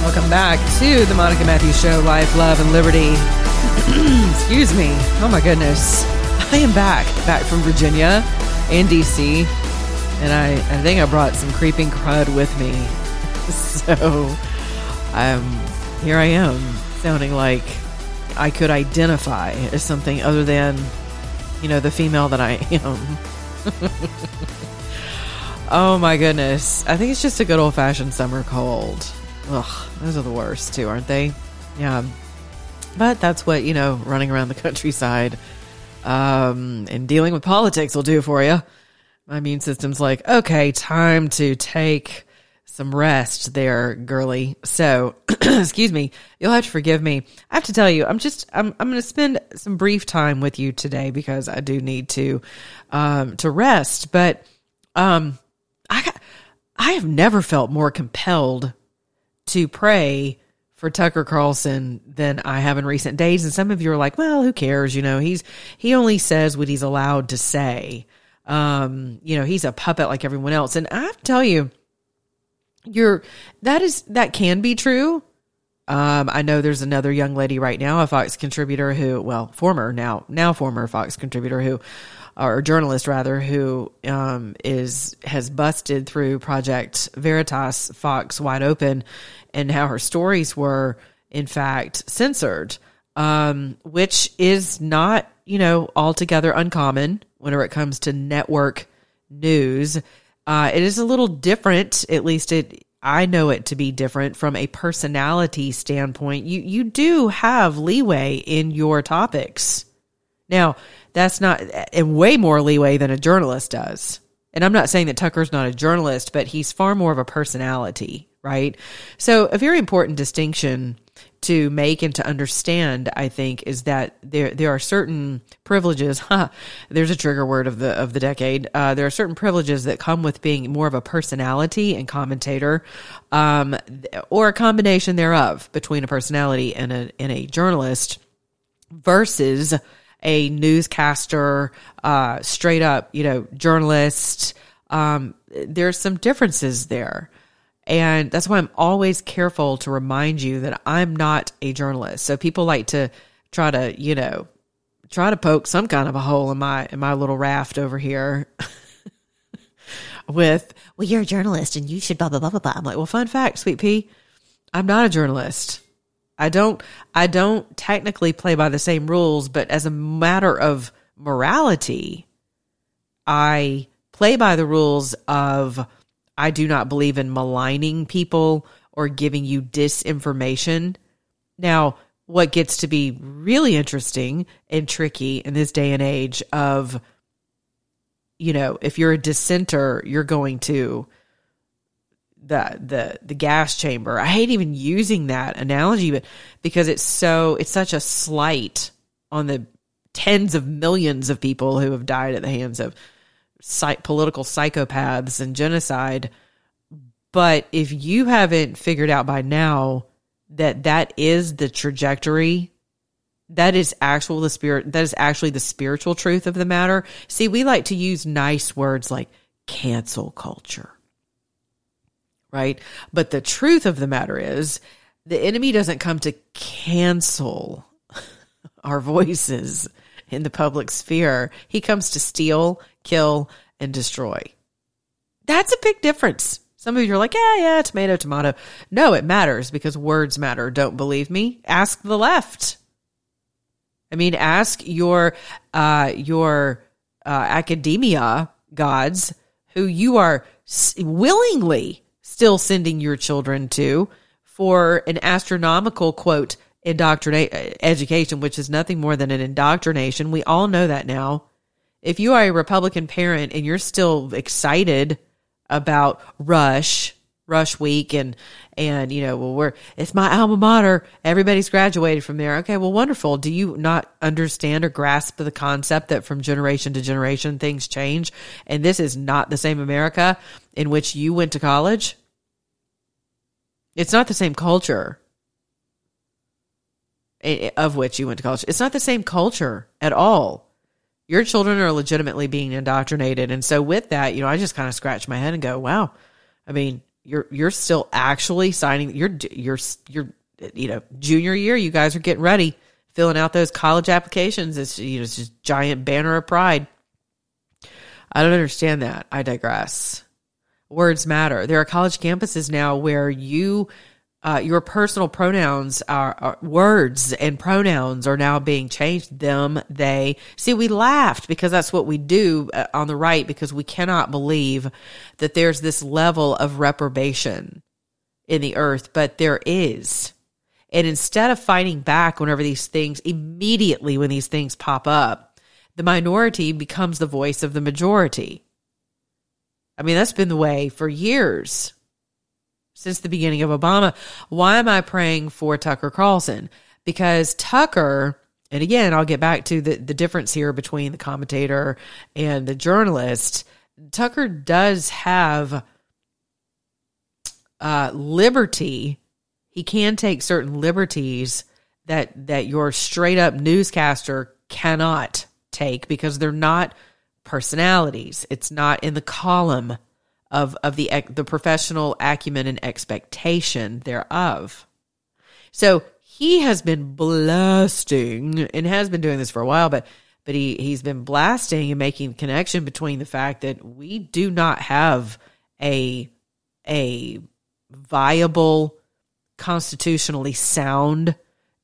Welcome back to the Monica Matthews Show, Life, Love, and Liberty. Excuse me. Oh my goodness. I am back, back from Virginia and DC. And I, I think I brought some creeping crud with me. So um, here I am, sounding like I could identify as something other than, you know, the female that I am. Oh my goodness. I think it's just a good old fashioned summer cold. Ugh, those are the worst too, aren't they? Yeah. But that's what, you know, running around the countryside um, and dealing with politics will do for you. My immune system's like, okay, time to take some rest there, girly. So, excuse me, you'll have to forgive me. I have to tell you, I'm just, I'm, I'm going to spend some brief time with you today because I do need to, um, to rest. But, um, I I have never felt more compelled to pray for Tucker Carlson than I have in recent days. And some of you are like, well, who cares? You know, he's, he only says what he's allowed to say. Um, you know, he's a puppet like everyone else. And I have to tell you, you're, that is, that can be true. Um, I know there's another young lady right now, a Fox contributor who, well, former now, now former Fox contributor who, or journalist rather, who um, is has busted through Project Veritas, Fox wide open, and how her stories were in fact censored, um, which is not you know altogether uncommon whenever it comes to network news. Uh, it is a little different, at least it I know it to be different from a personality standpoint. You you do have leeway in your topics. Now, that's not and way more leeway than a journalist does. And I'm not saying that Tucker's not a journalist, but he's far more of a personality, right? So, a very important distinction to make and to understand, I think, is that there there are certain privileges. There's a trigger word of the of the decade. Uh, there are certain privileges that come with being more of a personality and commentator, um, or a combination thereof between a personality and a and a journalist, versus a newscaster, uh, straight up, you know, journalist. Um, there's some differences there. And that's why I'm always careful to remind you that I'm not a journalist. So people like to try to, you know, try to poke some kind of a hole in my in my little raft over here with, well, you're a journalist and you should blah blah blah blah blah. I'm like, well, fun fact, sweet pea, I'm not a journalist. I don't I don't technically play by the same rules, but as a matter of morality, I play by the rules of I do not believe in maligning people or giving you disinformation. Now, what gets to be really interesting and tricky in this day and age of you know, if you're a dissenter, you're going to the the the gas chamber. I hate even using that analogy, but because it's so it's such a slight on the tens of millions of people who have died at the hands of psych, political psychopaths and genocide. But if you haven't figured out by now that that is the trajectory, that is actual the spirit that is actually the spiritual truth of the matter. See, we like to use nice words like cancel culture right? But the truth of the matter is, the enemy doesn't come to cancel our voices in the public sphere. He comes to steal, kill, and destroy. That's a big difference. Some of you are like, yeah, yeah, tomato, tomato. No, it matters because words matter. Don't believe me? Ask the left. I mean, ask your uh, your uh, academia gods who you are willingly still sending your children to for an astronomical quote indoctrinate education, which is nothing more than an indoctrination. We all know that now. If you are a Republican parent and you're still excited about Rush, rush week and and you know well we're it's my alma mater. Everybody's graduated from there. Okay well wonderful. Do you not understand or grasp the concept that from generation to generation things change? And this is not the same america in which you went to college. It's not the same culture of which you went to college. It's not the same culture at all your children are legitimately being indoctrinated. And so with that you know i just kind of scratch my head and go wow. I mean you're you're still actually signing you're you're you're you know junior year you guys are getting ready filling out those college applications. It's you know it's just giant banner of pride. I don't understand that. I digress. Words matter. There are college campuses now where you uh, your personal pronouns are, are, words and pronouns are now being changed. Them they. See we laughed because that's what we do uh, on the right because we cannot believe that there's this level of reprobation in the earth but there is. And instead of fighting back whenever these things immediately when these things pop up the minority becomes the voice of the majority. I mean that's been the way for years since the beginning of Obama. Why am I praying for Tucker Carlson? Because Tucker, and again, I'll get back to the, the difference here between the commentator and the journalist. Tucker does have uh, liberty. He can take certain liberties that that your straight up newscaster cannot take because they're not personalities. It's not in the column of of the the professional acumen and expectation thereof. So he has been blasting and has been doing this for a while, but but he he's been blasting and making connection between the fact that we do not have a a viable constitutionally sound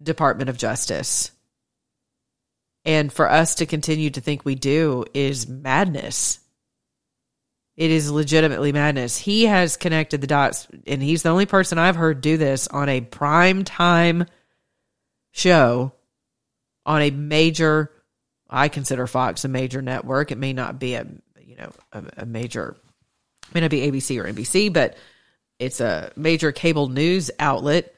Department of Justice. And for us to continue to think we do is madness. It is legitimately madness. He has connected the dots, and he's the only person I've heard do this on a prime time show on a major. I consider Fox a major network. It may not be a you know a, a major, may not be ABC or NBC, but it's a major cable news outlet.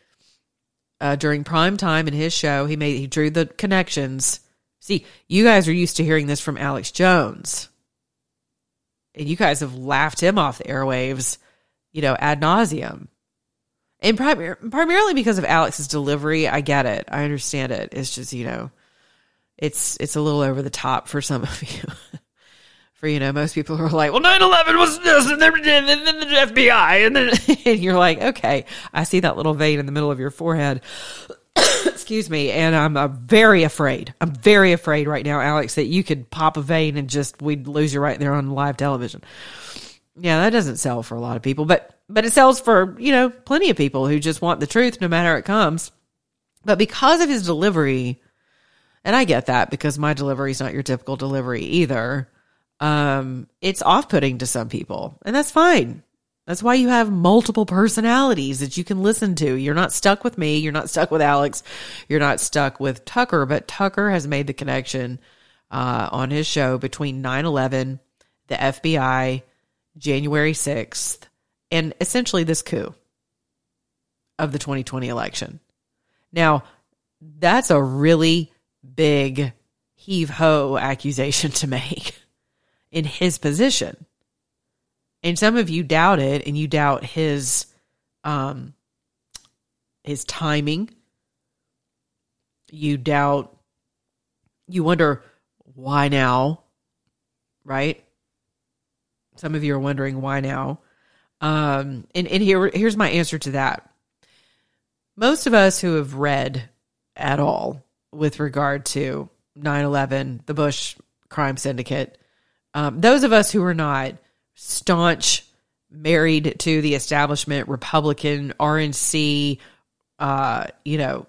Uh, during prime time in his show, he made he drew the connections. See, you guys are used to hearing this from Alex Jones and you guys have laughed him off the airwaves, you know, ad nauseum. And prim- primarily because of Alex's delivery, I get it. I understand it. It's just, you know, it's it's a little over the top for some of you. for you know, most people are like, "Well, 9/11 was this, and then, and then the FBI," and then and you're like, "Okay, I see that little vein in the middle of your forehead." excuse me, and I'm uh, very afraid. I'm very afraid right now, Alex, that you could pop a vein and just we'd lose you right there on live television. Yeah, that doesn't sell for a lot of people, but but it sells for you know plenty of people who just want the truth no matter it comes. But because of his delivery, and I get that because my delivery is not your typical delivery either. Um, it's off putting to some people, and that's fine. That's why you have multiple personalities that you can listen to. You're not stuck with me. You're not stuck with Alex. You're not stuck with Tucker. But Tucker has made the connection uh, on his show between 9 11, the FBI, January 6th, and essentially this coup of the 2020 election. Now, that's a really big heave ho accusation to make in his position and some of you doubt it and you doubt his um his timing. You doubt you wonder why now right? Some of you are wondering why now. Um and and here here's my answer to that. Most of us who have read at all with regard to 9-11 the bush crime syndicate um, those of us who are not staunch, married to the establishment, Republican, RNC, uh, you know,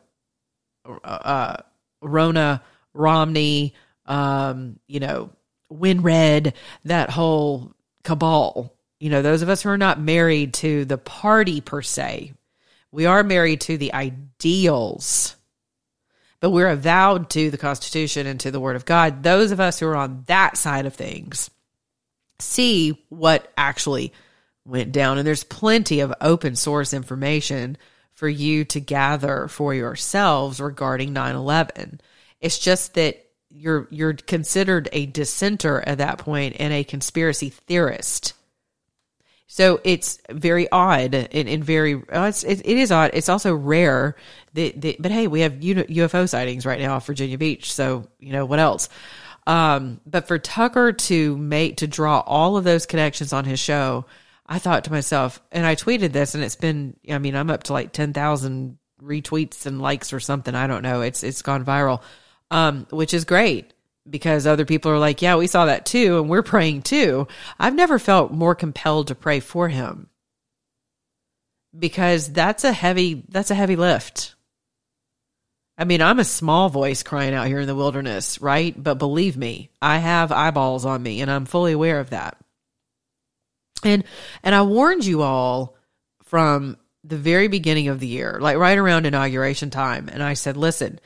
uh, Ronna Romney, um, you know, WinRed, that whole cabal. You know, those of us who are not married to the party per se, we are married to the ideals, but we're avowed to the Constitution and to the Word of God. Those of us who are on that side of things see what actually went down. And there's plenty of open source information for you to gather for yourselves regarding 9 11. It's just that you're you're considered a dissenter at that point and a conspiracy theorist. So it's very odd and, and very uh, it's, it, it is odd. It's also rare that, that but hey, we have UFO sightings right now off Virginia Beach. So you know what else? Um, but for Tucker to make to draw all of those connections on his show, I thought to myself, and I tweeted this, and it's been I mean I'm up to like ten thousand retweets and likes or something. I don't know. It's it's gone viral, um, which is great because other people are like, yeah, we saw that too, and we're praying too. I've never felt more compelled to pray for him because that's a heavy that's a heavy lift. I mean, I'm a small voice crying out here in the wilderness, right? But believe me, I have eyeballs on me and I'm fully aware of that. And and I warned you all from the very beginning of the year, like right around inauguration time, and I said, listen,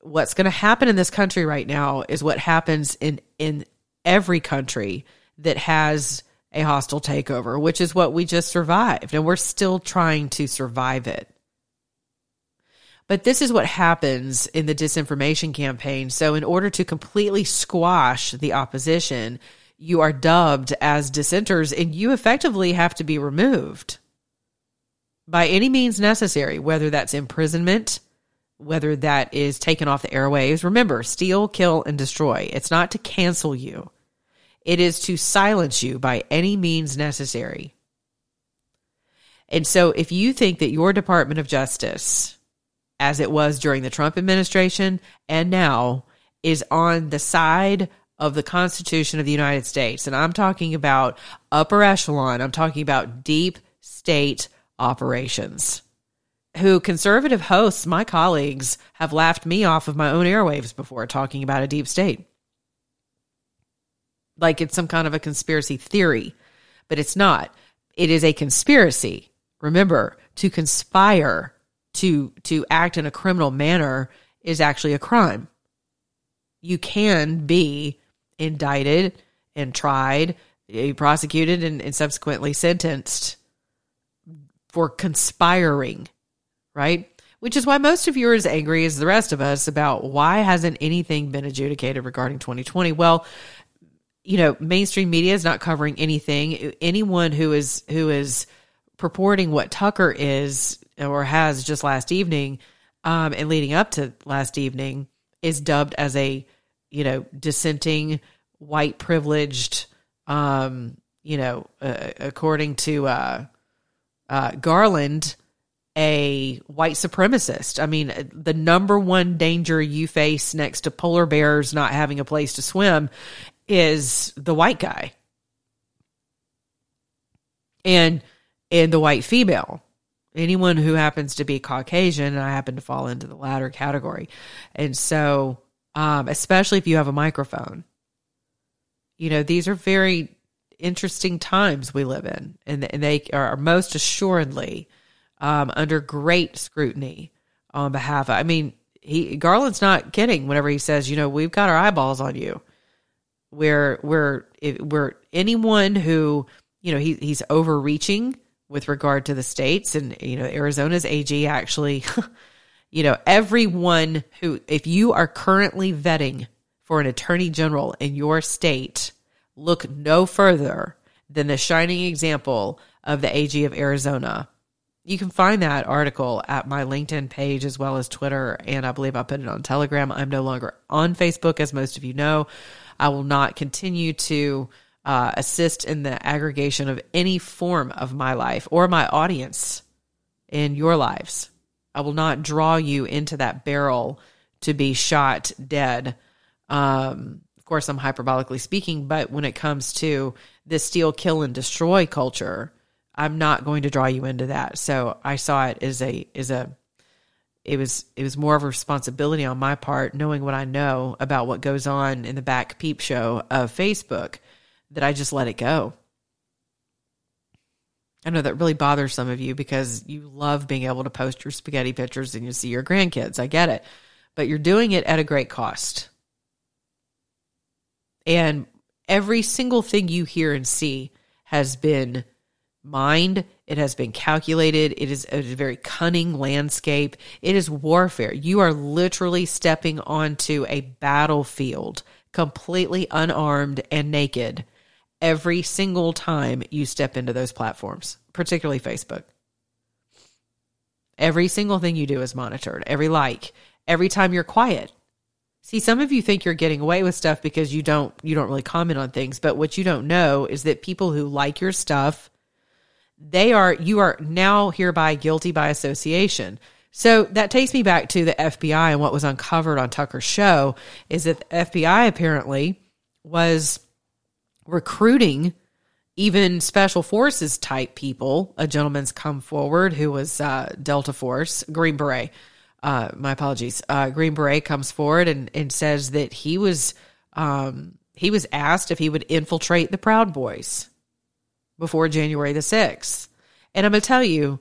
what's going to happen in this country right now is what happens in in every country that has a hostile takeover, which is what we just survived and we're still trying to survive it. But this is what happens in the disinformation campaign. So in order to completely squash the opposition, you are dubbed as dissenters and you effectively have to be removed by any means necessary, whether that's imprisonment, whether that is taken off the airwaves. Remember, steal, kill, and destroy. It's not to cancel you, it is to silence you by any means necessary. And so, if you think that your Department of Justice, as it was during the Trump administration and now, is on the side of the Constitution of the United States, and I'm talking about upper echelon, I'm talking about deep state operations who conservative hosts, my colleagues, have laughed me off of my own airwaves before talking about a deep state. Like it's some kind of a conspiracy theory, but it's not. It is a conspiracy. Remember, to conspire to to act in a criminal manner is actually a crime. You can be indicted and tried, eh, prosecuted, and, and subsequently sentenced for conspiring right? Which is why most of you are as angry as the rest of us about why hasn't anything been adjudicated regarding 2020. Well, you know, mainstream media is not covering anything. Anyone who is who is purporting what Tucker is or has just last evening um, and leading up to last evening is dubbed as a you know dissenting white privileged um, you know uh, according to uh, uh, Garland a white supremacist. I mean, the number one danger you face next to polar bears not having a place to swim is the white guy. And and the white female. Anyone who happens to be Caucasian, and I happen to fall into the latter category. And so, um, especially if you have a microphone, you know, these are very interesting times we live in, and, and they are most assuredly um, under great scrutiny on behalf of, I mean, he Garland's not kidding whenever he says, you know, we've got our eyeballs on you. Where we're we're anyone who you know he he's overreaching with regard to the states and you know Arizona's AG actually you know everyone who if you are currently vetting for an attorney general in your state look no further than the shining example of the AG of Arizona you can find that article at my LinkedIn page as well as Twitter. And I believe I put it on Telegram. I'm no longer on Facebook, as most of you know. I will not continue to uh, assist in the aggregation of any form of my life or my audience in your lives. I will not draw you into that barrel to be shot dead. Um, of course, I'm hyperbolically speaking, but when it comes to this steal, kill, and destroy culture, I'm not going to draw you into that. So I saw it as a as a it was it was more of a responsibility on my part, knowing what I know about what goes on in the back peep show of Facebook, that I just let it go. I know that really bothers some of you because you love being able to post your spaghetti pictures and you see your grandkids. I get it. But you're doing it at a great cost. And every single thing you hear and see has been mined, It has been calculated. It is a very cunning landscape. It is warfare. You are literally stepping onto a battlefield completely unarmed and naked every single time you step into those platforms, particularly Facebook. Every single thing you do is monitored. Every like, every time you're quiet. See, some of you think you're getting away with stuff because you don't you don't really comment on things, but what you don't know is that people who like your stuff, they are you are now hereby guilty by association. So that takes me back to the FBI and what was uncovered on Tucker's show is that the FBI apparently was recruiting even special forces type people. A gentleman's come forward who was uh, Delta Force, Green Beret. Uh, my apologies. Uh, Green Beret comes forward and, and says that he was um, he was asked if he would infiltrate the Proud Boys before January the sixth. And I'm gonna tell you,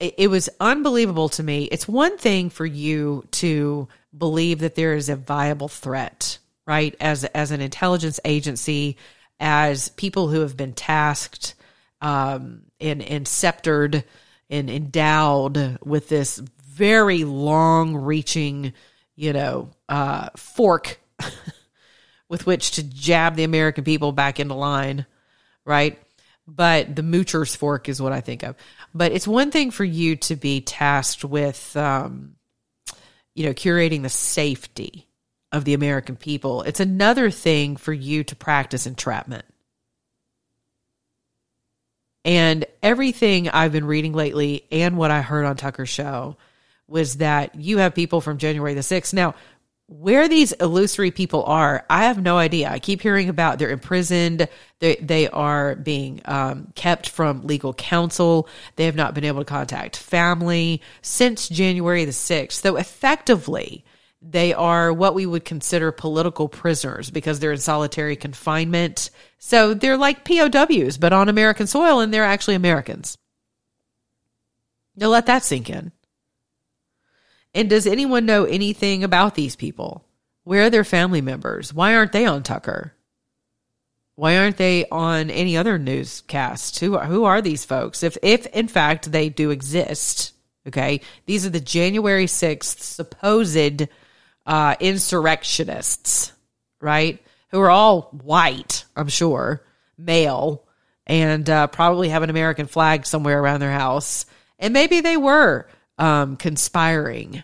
it, it was unbelievable to me. It's one thing for you to believe that there is a viable threat, right? As as an intelligence agency as people who have been tasked um, and, and sceptered and endowed with this very long reaching, you know, uh, fork with which to jab the American people back into line, right? But the moocher's fork is what I think of. But it's one thing for you to be tasked with, um, you know, curating the safety of the American people. It's another thing for you to practice entrapment. And everything I've been reading lately and what I heard on Tucker's show was that you have people from January the 6th. Now, where these illusory people are, I have no idea. I keep hearing about they're imprisoned. They, they are being um, kept from legal counsel. They have not been able to contact family since January the 6th. So effectively, they are what we would consider political prisoners because they're in solitary confinement. So they're like POWs, but on American soil, and they're actually Americans. Now let that sink in. And does anyone know anything about these people? Where are their family members? Why aren't they on Tucker? Why aren't they on any other newscasts? Who are, who are these folks? If if in fact they do exist, okay, these are the January sixth supposed uh, insurrectionists, right? Who are all white, I'm sure, male, and uh, probably have an American flag somewhere around their house. And maybe they were um, conspiring.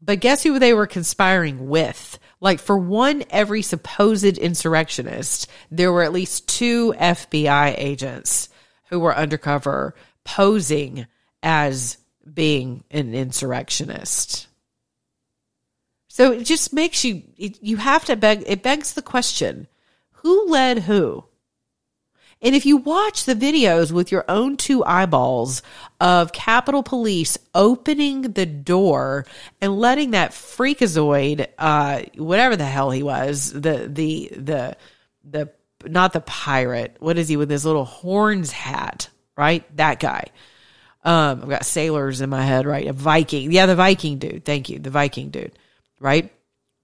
But guess who they were conspiring with? Like for one, every supposed insurrectionist, there were at least two FBI agents who were undercover posing as being an insurrectionist. So it just makes you, you have to beg, it begs the question who led who? And if you watch the videos with your own two eyeballs of Capitol Police opening the door and letting that freakazoid, uh, whatever the hell he was, the, the, the, the, not the pirate, what is he with his little horns hat, right? That guy. Um, I've got sailors in my head, right? A Viking. Yeah, the Viking dude. Thank you. The Viking dude right?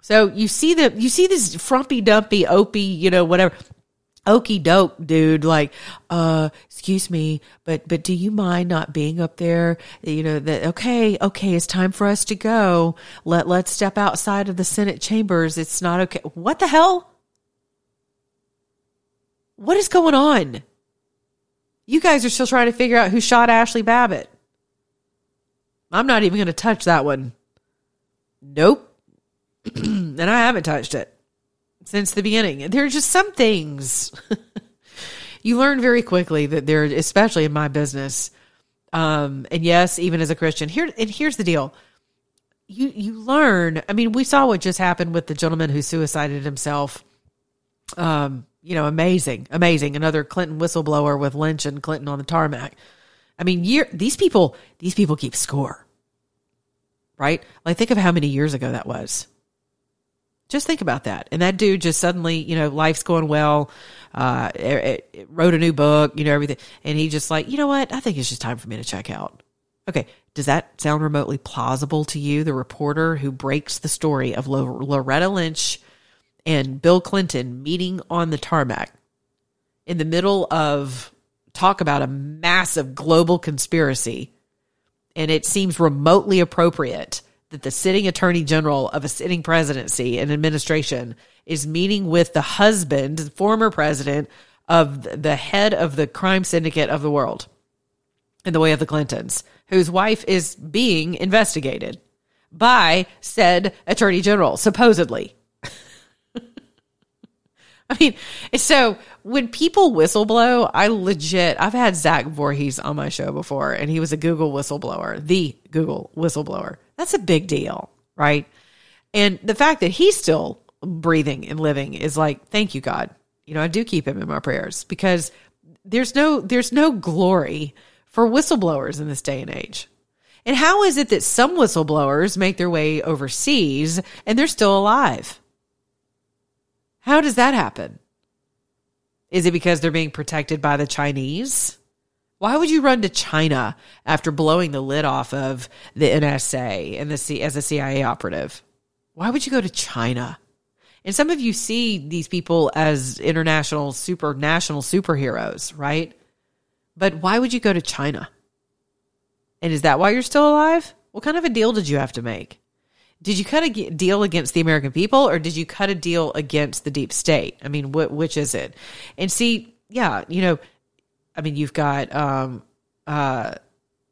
So you see the you see this frumpy dumpy opie, you know, whatever okey doke dude like uh excuse me but but do you mind not being up there? You know that okay okay it's time for us to go. Let let's step outside of the senate chambers. It's not okay. What the hell? What is going on? You guys are still trying to figure out who shot Ashley babbitt. I'm not even going to touch that one. Nope and I haven't touched it since the beginning. There are just some things you learn very quickly that there, especially in my business. Um, and yes, even as a Christian, here and here's the deal. You you learn. I mean, we saw what just happened with the gentleman who suicided himself. Um, you know, amazing, amazing. Another Clinton whistleblower with Lynch and Clinton on the tarmac. I mean, year these people, these people keep score, right? Like, think of how many years ago that was. Just think about that. And that dude just suddenly, you know, life's going well. Uh, it, it wrote a new book, you know, everything. And he just like, you know what? I think it's just time for me to check out. Okay. Does that sound remotely plausible to you? The reporter who breaks the story of Loretta Lynch and Bill Clinton meeting on the tarmac in the middle of talk about a massive global conspiracy, and it seems remotely appropriate that the sitting attorney general of a sitting presidency and administration is meeting with the husband, former president of the head of the crime syndicate of the world in the way of the Clintons, whose wife is being investigated by said attorney general, supposedly. I mean, so when people whistleblow, I legit, I've had Zach Vorhies on my show before, and he was a Google whistleblower, the Google whistleblower. That's a big deal, right? And the fact that he's still breathing and living is like, thank you, God. You know, I do keep him in my prayers because there's no there's no glory for whistleblowers in this day and age. And how is it that some whistleblowers make their way overseas and they're still alive? How does that happen? Is it because they're being protected by the Chinese? Why would you run to China after blowing the lid off of the NSA and the C as a CIA operative? Why would you go to China? And some of you see these people as international super national superheroes, right? But why would you go to China? And is that why you're still alive? What kind of a deal did you have to make? Did you cut a deal against the American people or did you cut a deal against the deep state? I mean, wh- which is it? And see, yeah, you know, I mean, you've got, um, uh,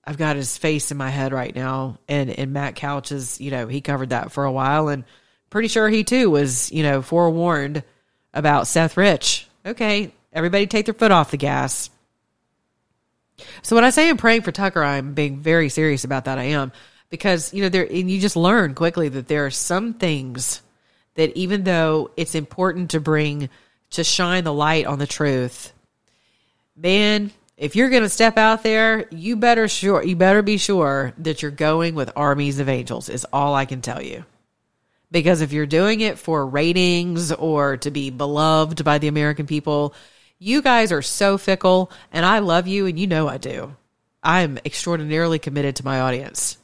I've got his face in my head right now, and and Matt Couch is, you know, he covered that for a while, and pretty sure he too was, you know, forewarned about Seth Rich. Okay, everybody take their foot off the gas. So when I say I'm praying for Tucker, I'm being very serious about that. I am because you know there and you just learn quickly that there are some things that even though it's important to bring to shine the light on the truth, man, if you're going to step out there, you better sure you better be sure that you're going with armies of angels. Is all I can tell you. Because if you're doing it for ratings or to be beloved by the American people, you guys are so fickle, and I love you, and you know I do. I'm extraordinarily committed to my audience.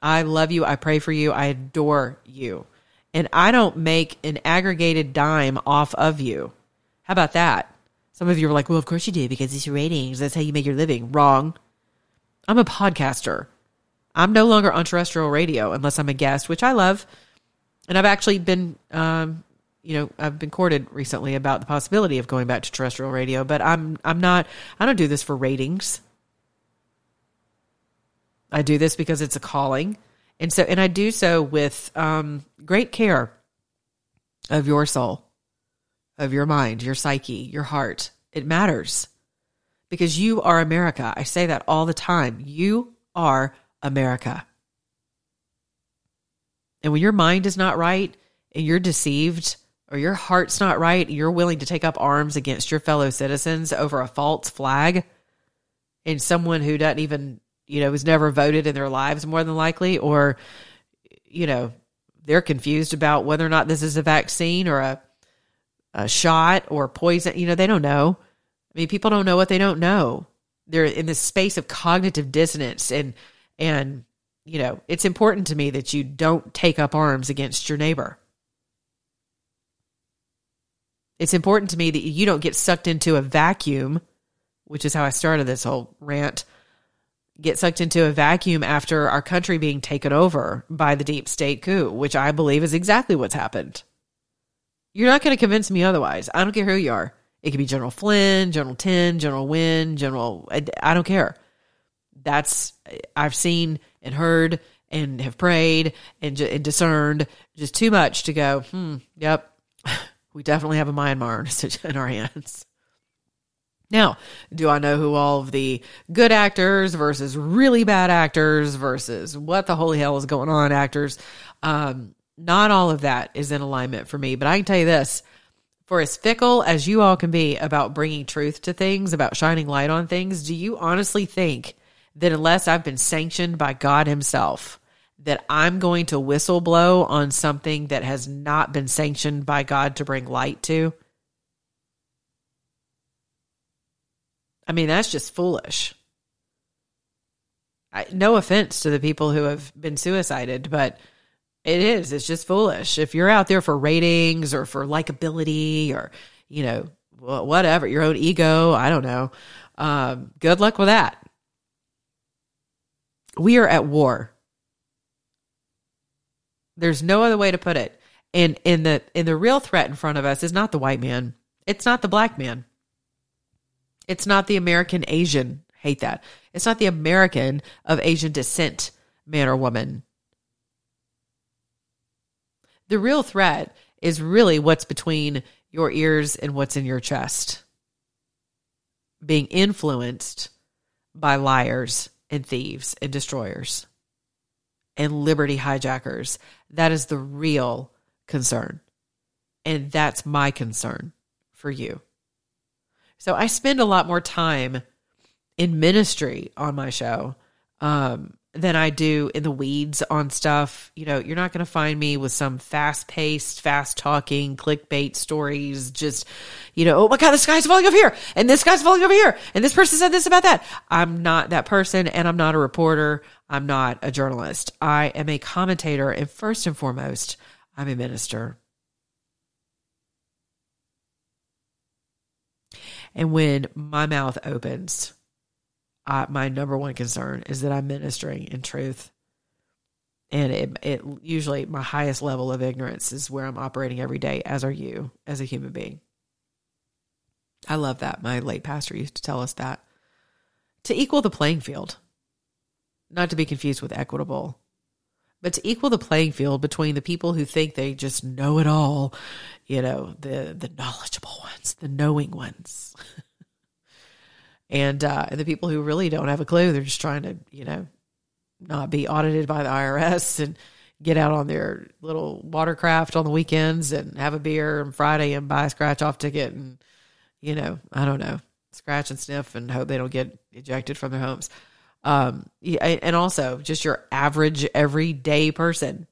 I love you. I pray for you. I adore you. And I don't make an aggregated dime off of you. How about that? Some of you are like, well, of course you do because it's your ratings. That's how you make your living. Wrong. I'm a podcaster. I'm no longer on terrestrial radio unless I'm a guest, which I love. And I've actually been um, you know, I've been courted recently about the possibility of going back to terrestrial radio, but I'm I'm not I don't do this for ratings. I do this because it's a calling. And so and I do so with um, great care of your soul, of your mind, your psyche, your heart. It matters. Because you are America. I say that all the time. You are America. And when your mind is not right and you're deceived or your heart's not right, you're willing to take up arms against your fellow citizens over a false flag and someone who doesn't even, you know, has never voted in their lives more than likely, or, you know, they're confused about whether or not this is a vaccine or a, a shot or poison. You know, they don't know. I mean, people don't know what they don't know. They're in this space of cognitive dissonance and, and, you know, it's important to me that you don't take up arms against your neighbor. It's important to me that you don't get sucked into a vacuum, which is how I started this whole rant. Get sucked into a vacuum after our country being taken over by the deep state coup, which I believe is exactly what's happened. You're not going to convince me otherwise. I don't care who you are. It could be General Flynn, General Tin, General Wynn, General. I, I don't care. That's I've seen and heard and have prayed and, and discerned just too much to go. Hmm. Yep. we definitely have a Myanmar in our hands. Now, do I know who all of the good actors versus really bad actors versus what the holy hell is going on actors? Um, not all of that is in alignment for me, but I can tell you this for as fickle as you all can be about bringing truth to things, about shining light on things, do you honestly think that unless I've been sanctioned by God Himself, that I'm going to whistleblow on something that has not been sanctioned by God to bring light to? I mean, that's just foolish. I, no offense to the people who have been suicided, but it is. It's just foolish. If you're out there for ratings or for likability or, you know, whatever, your own ego, I don't know. Um, good luck with that. We are at war. There's no other way to put it. And in the in the real threat in front of us is not the white man. It's not the black man. It's not the American Asian. Hate that. It's not the American of Asian descent, man or woman. The real threat is really what's between your ears and what's in your chest. Being influenced by liars and thieves and destroyers and liberty hijackers. That is the real concern. And that's my concern for you. So I spend a lot more time in ministry on my show um, than I do in the weeds on stuff. You know, you're not going to find me with some fast paced, fast talking, clickbait stories. Just, you know, oh my God, this guy's falling over here and this guy's falling over here and this person said this about that. I'm not that person and I'm not a reporter. I'm not a journalist. I am a commentator and first and foremost, I'm a minister. And when my mouth opens, I, my number one concern is that I'm ministering in truth. And it, it usually my highest level of ignorance is where I'm operating every day, as are you, as a human being. I love that. My late pastor used to tell us that to equal the playing field, not to be confused with equitable, but to equal the playing field between the people who think they just know it all, you know, the the knowledgeable ones, the knowing ones, and uh, and the people who really don't have a clue. They're just trying to, you know, not be audited by the IRS and get out on their little watercraft on the weekends and have a beer on Friday and buy a scratch off ticket and, you know, I don't know, scratch and sniff and hope they don't get ejected from their homes um, and also just your average everyday person.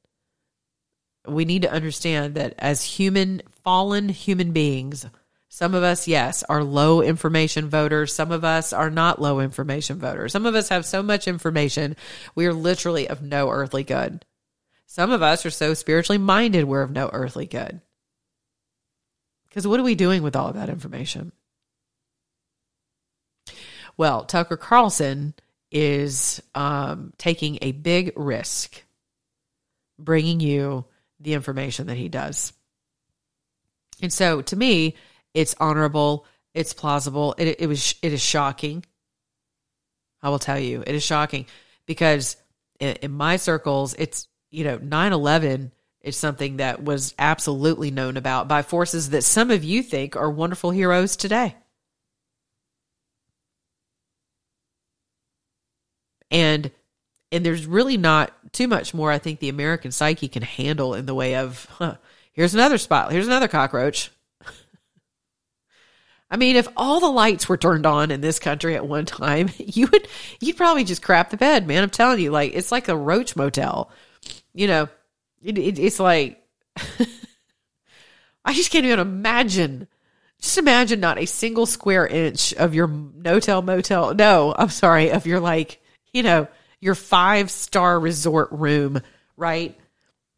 We need to understand that as human, fallen human beings, some of us, yes, are low information voters. Some of us are not low information voters. Some of us have so much information, we are literally of no earthly good. Some of us are so spiritually minded, we're of no earthly good. Because what are we doing with all of that information? Well, Tucker Carlson is um, taking a big risk bringing you the information that he does. And so to me, it's honorable, it's plausible. It, it was it is shocking. I will tell you, it is shocking because in, in my circles, it's you know 9/11 is something that was absolutely known about by forces that some of you think are wonderful heroes today. and and there's really not too much more I think the American psyche can handle in the way of huh, here's another spot, here's another cockroach. I mean, if all the lights were turned on in this country at one time, you would you'd probably just crap the bed, man. I'm telling you, like it's like a roach motel. You know, it, it, it's like I just can't even imagine. Just imagine not a single square inch of your no-tell motel. No, I'm sorry, of your like you know, your five star resort room, right?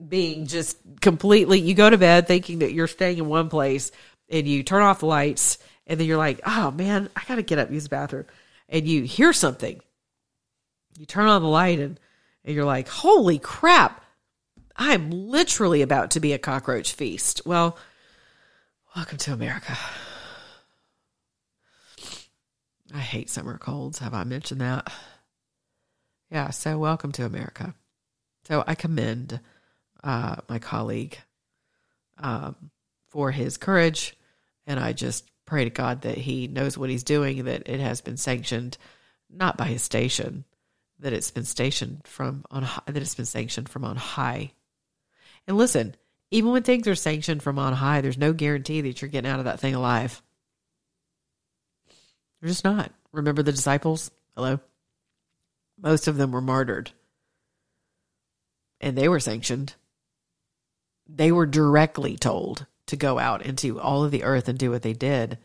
Being just completely, you go to bed thinking that you're staying in one place and you turn off the lights and then you're like, oh man, I got to get up, use the bathroom. And you hear something. You turn on the light and, and you're like, holy crap, I'm literally about to be a cockroach feast. Well, welcome to America. I hate summer colds. Have I mentioned that? Yeah, so welcome to America. So I commend uh, my colleague um, for his courage, and I just pray to God that he knows what he's doing, that it has been sanctioned not by his station, that it's been stationed from on that it's been sanctioned from on high. And listen, even when things are sanctioned from on high, there's no guarantee that you're getting out of that thing alive. You're just not. Remember the disciples? Hello. Most of them were martyred. And they were sanctioned. They were directly told to go out into all of the earth and do what they did.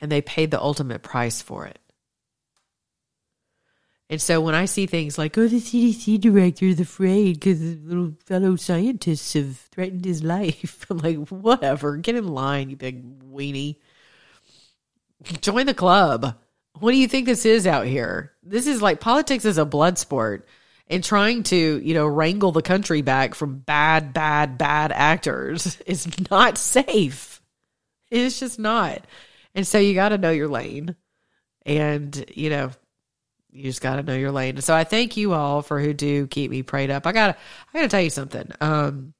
And they paid the ultimate price for it. And so when I see things like, oh, the CDC director is afraid because the little fellow scientists have threatened his life, I'm like, whatever, get in line, you big weenie. Join the club. What do you think this is out here? This is like politics is a blood sport and trying to, you know, wrangle the country back from bad, bad, bad actors is not safe. It's just not. And so you got to know your lane. And, you know, you just got to know your lane. So I thank you all for who do keep me prayed up. I got to I got to tell you something. Um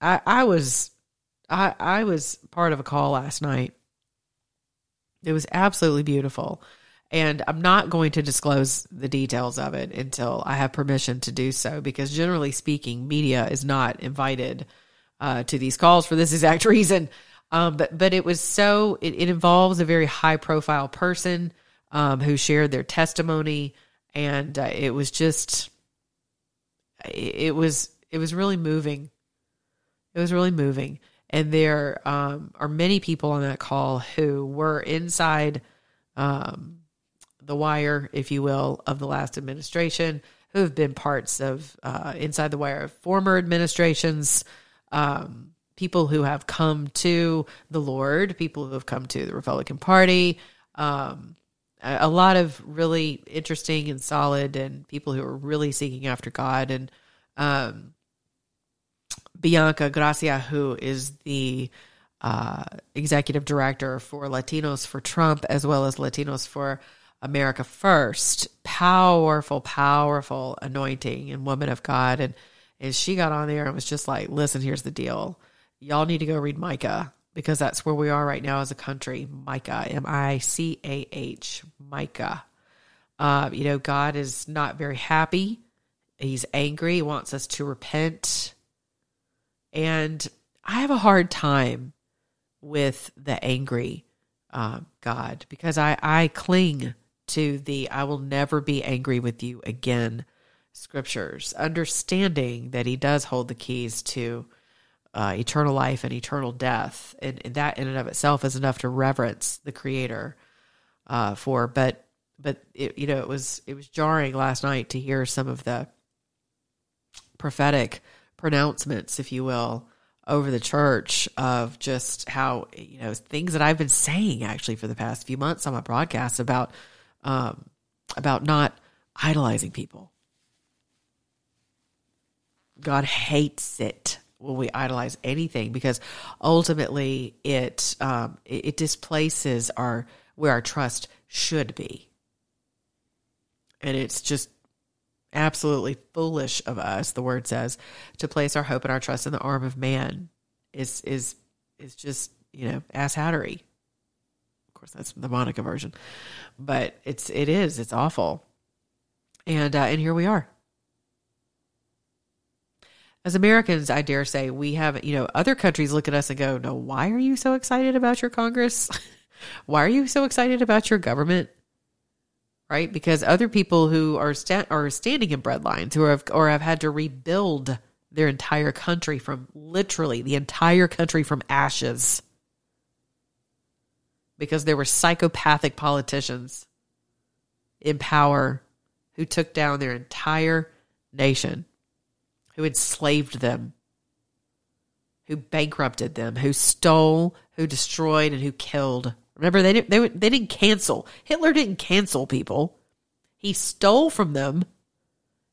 I I was I I was part of a call last night. It was absolutely beautiful. And I'm not going to disclose the details of it until I have permission to do so, because generally speaking, media is not invited uh, to these calls for this exact reason. Um, but but it was so it, it involves a very high profile person um, who shared their testimony, and uh, it was just it was it was really moving. It was really moving, and there um, are many people on that call who were inside um, the wire, if you will, of the last administration, who have been parts of uh, inside the wire of former administrations, um, people who have come to the Lord, people who have come to the Republican Party, um, a, a lot of really interesting and solid, and people who are really seeking after God. And um, Bianca Gracia, who is the uh, executive director for Latinos for Trump, as well as Latinos for America First. Powerful, powerful anointing and woman of God. And, and she got on there and was just like, listen, here's the deal. Y'all need to go read Micah because that's where we are right now as a country. Micah, M I C A H, Micah. Uh, you know, God is not very happy. He's angry. He wants us to repent. And I have a hard time with the angry uh, God because I, I cling to the I will never be angry with you again scriptures, understanding that he does hold the keys to uh, eternal life and eternal death. And, and, that in and of itself is enough to reverence the creator uh, for. But, but it, you know, it was, it was jarring last night to hear some of the prophetic pronouncements, if you will, over the church of just how, you know, things that I've been saying actually for the past few months on my broadcast about um, about not idolizing people. God hates it when we idolize anything because ultimately it um, it, it displaces our where our trust should be, and it's just absolutely foolish of us. The word says to place our hope and our trust in the arm of man is is is just you know ass hattery course, that's the Monica version, but it's it is it's awful, and uh, and here we are. As Americans, I dare say we have you know other countries look at us and go, "No, why are you so excited about your Congress? why are you so excited about your government?" Right? Because other people who are sta- are standing in breadlines who have or have had to rebuild their entire country from literally the entire country from ashes because there were psychopathic politicians in power who took down their entire nation, who enslaved them, who bankrupted them, who stole, who destroyed, and who killed. Remember, they didn't, they, they didn't cancel. Hitler didn't cancel people. He stole from them.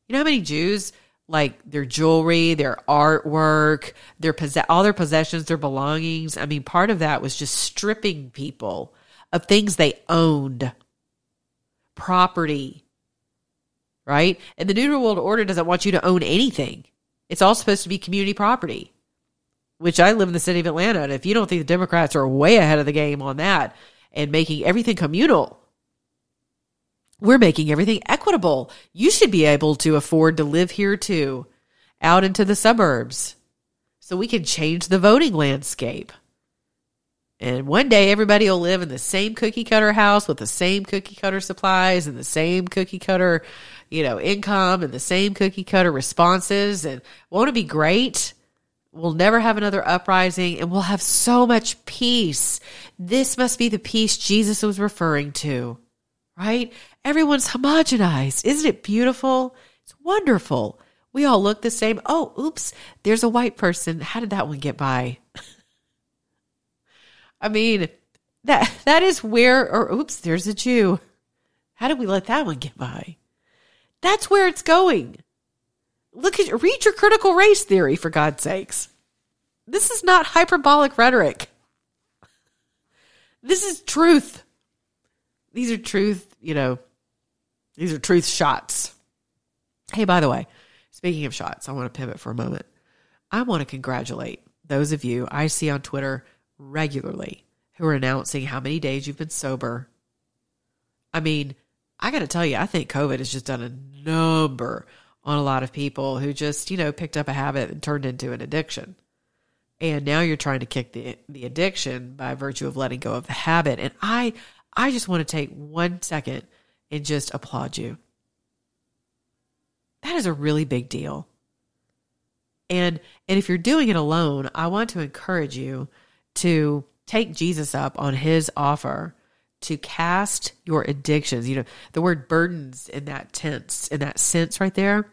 You know how many Jews like their jewelry, their artwork, their possess- all their possessions, their belongings. I mean, part of that was just stripping people of things they owned, property, right? And the New World Order doesn't want you to own anything. It's all supposed to be community property, which I live in the city of Atlanta. And if you don't think the Democrats are way ahead of the game on that and making everything communal, we're making everything equitable. You should be able to afford to live here too, out into the suburbs, so we can change the voting landscape. And one day everybody will live in the same cookie cutter house with the same cookie cutter supplies and the same cookie cutter, you know, income and the same cookie cutter responses. And won't it be great? We'll never have another uprising and we'll have so much peace. This must be the peace Jesus was referring to, right? Everyone's homogenized. Isn't it beautiful? It's wonderful. We all look the same. Oh, oops, there's a white person. How did that one get by? I mean, that that is where or oops, there's a Jew. How did we let that one get by? That's where it's going. Look at read your critical race theory for God's sakes. This is not hyperbolic rhetoric. This is truth. These are truth, you know, these are truth shots. Hey, by the way, speaking of shots, I want to pivot for a moment. I want to congratulate those of you I see on Twitter regularly who are announcing how many days you've been sober. I mean, I got to tell you, I think COVID has just done a number on a lot of people who just, you know, picked up a habit and turned into an addiction. And now you're trying to kick the the addiction by virtue of letting go of the habit. And I I just want to take one second and just applaud you. That is a really big deal. And and if you're doing it alone, I want to encourage you to take Jesus up on his offer to cast your addictions. You know, the word burdens in that tense, in that sense right there.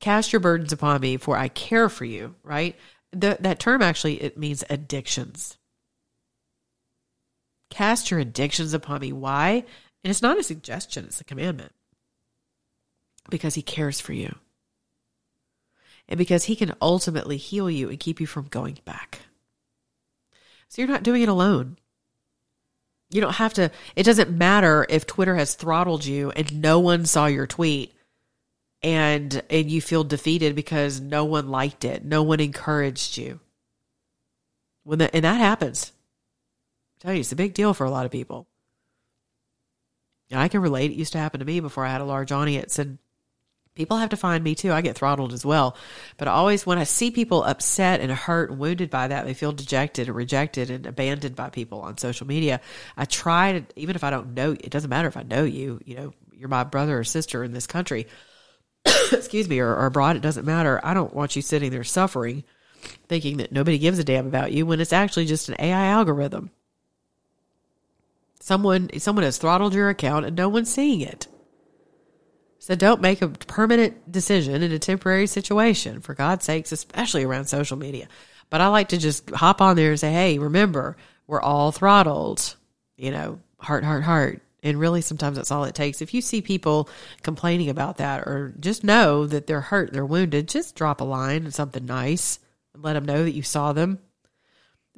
Cast your burdens upon me, for I care for you, right? The, that term actually it means addictions. Cast your addictions upon me. Why? And it's not a suggestion, it's a commandment. Because he cares for you. And because he can ultimately heal you and keep you from going back. So you're not doing it alone. You don't have to, it doesn't matter if Twitter has throttled you and no one saw your tweet and and you feel defeated because no one liked it, no one encouraged you. When that and that happens. I tell you, it's a big deal for a lot of people. And I can relate. It used to happen to me before I had a large audience and people have to find me too. I get throttled as well. But always when I see people upset and hurt and wounded by that, they feel dejected and rejected and abandoned by people on social media. I try to, even if I don't know, it doesn't matter if I know you, you know, you're my brother or sister in this country, excuse me, or, or abroad, it doesn't matter. I don't want you sitting there suffering, thinking that nobody gives a damn about you when it's actually just an AI algorithm. Someone, someone has throttled your account and no one's seeing it. So don't make a permanent decision in a temporary situation, for God's sakes, especially around social media. But I like to just hop on there and say, hey, remember, we're all throttled, you know, heart, heart, heart. And really, sometimes that's all it takes. If you see people complaining about that, or just know that they're hurt, they're wounded, just drop a line and something nice and let them know that you saw them.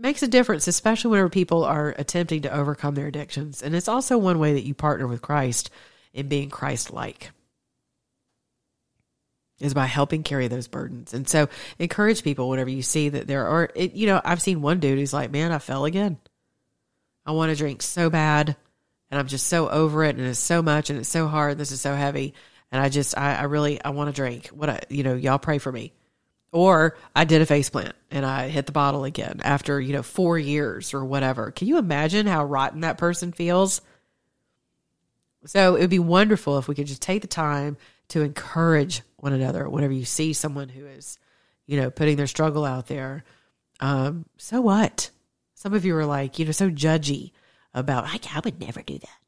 Makes a difference, especially whenever people are attempting to overcome their addictions. And it's also one way that you partner with Christ in being Christ like is by helping carry those burdens. And so encourage people whenever you see that there are, it, you know, I've seen one dude who's like, man, I fell again. I want to drink so bad and I'm just so over it and it's so much and it's so hard. This is so heavy. And I just, I, I really, I want to drink. What I, you know, y'all pray for me. Or I did a face plant and I hit the bottle again after, you know, four years or whatever. Can you imagine how rotten that person feels? So it would be wonderful if we could just take the time to encourage one another whenever you see someone who is, you know, putting their struggle out there. Um, so what? Some of you are like, you know, so judgy about, I, I would never do that.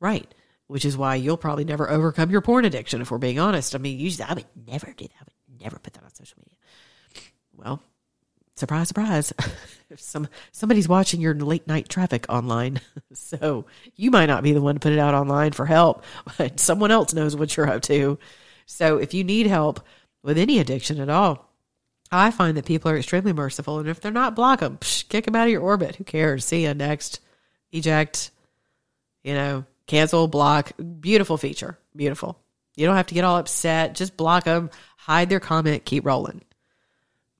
Right. Which is why you'll probably never overcome your porn addiction, if we're being honest. I mean, usually I would never do that. I would never put that on social media. Well, surprise, surprise. Some somebody's watching your late night traffic online. so you might not be the one to put it out online for help, but someone else knows what you're up to. So if you need help with any addiction at all, I find that people are extremely merciful. And if they're not, block them, Psh, kick them out of your orbit. Who cares? See you next. Eject, you know, cancel, block. Beautiful feature. Beautiful. You don't have to get all upset. Just block them, hide their comment, keep rolling.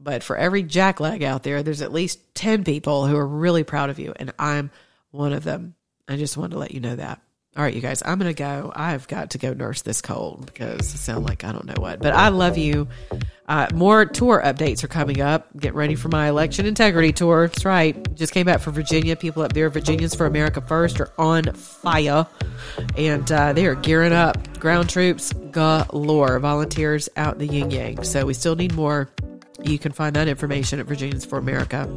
But for every jackleg out there, there's at least 10 people who are really proud of you. And I'm one of them. I just wanted to let you know that. All right, you guys, I'm going to go. I've got to go nurse this cold because I sound like I don't know what. But I love you. Uh, more tour updates are coming up. Get ready for my election integrity tour. That's right. Just came back from Virginia. People up there, Virginians for America First, are on fire. And uh, they are gearing up. Ground troops galore. Volunteers out the yin yang. So we still need more. You can find that information at Virginians for America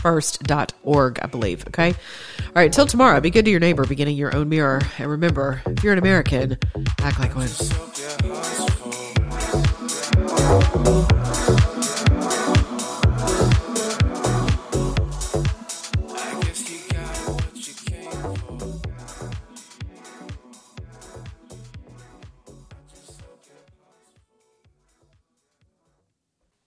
first.org, I believe. Okay. All right. Till tomorrow, be good to your neighbor, beginning your own mirror. And remember, if you're an American, act like one.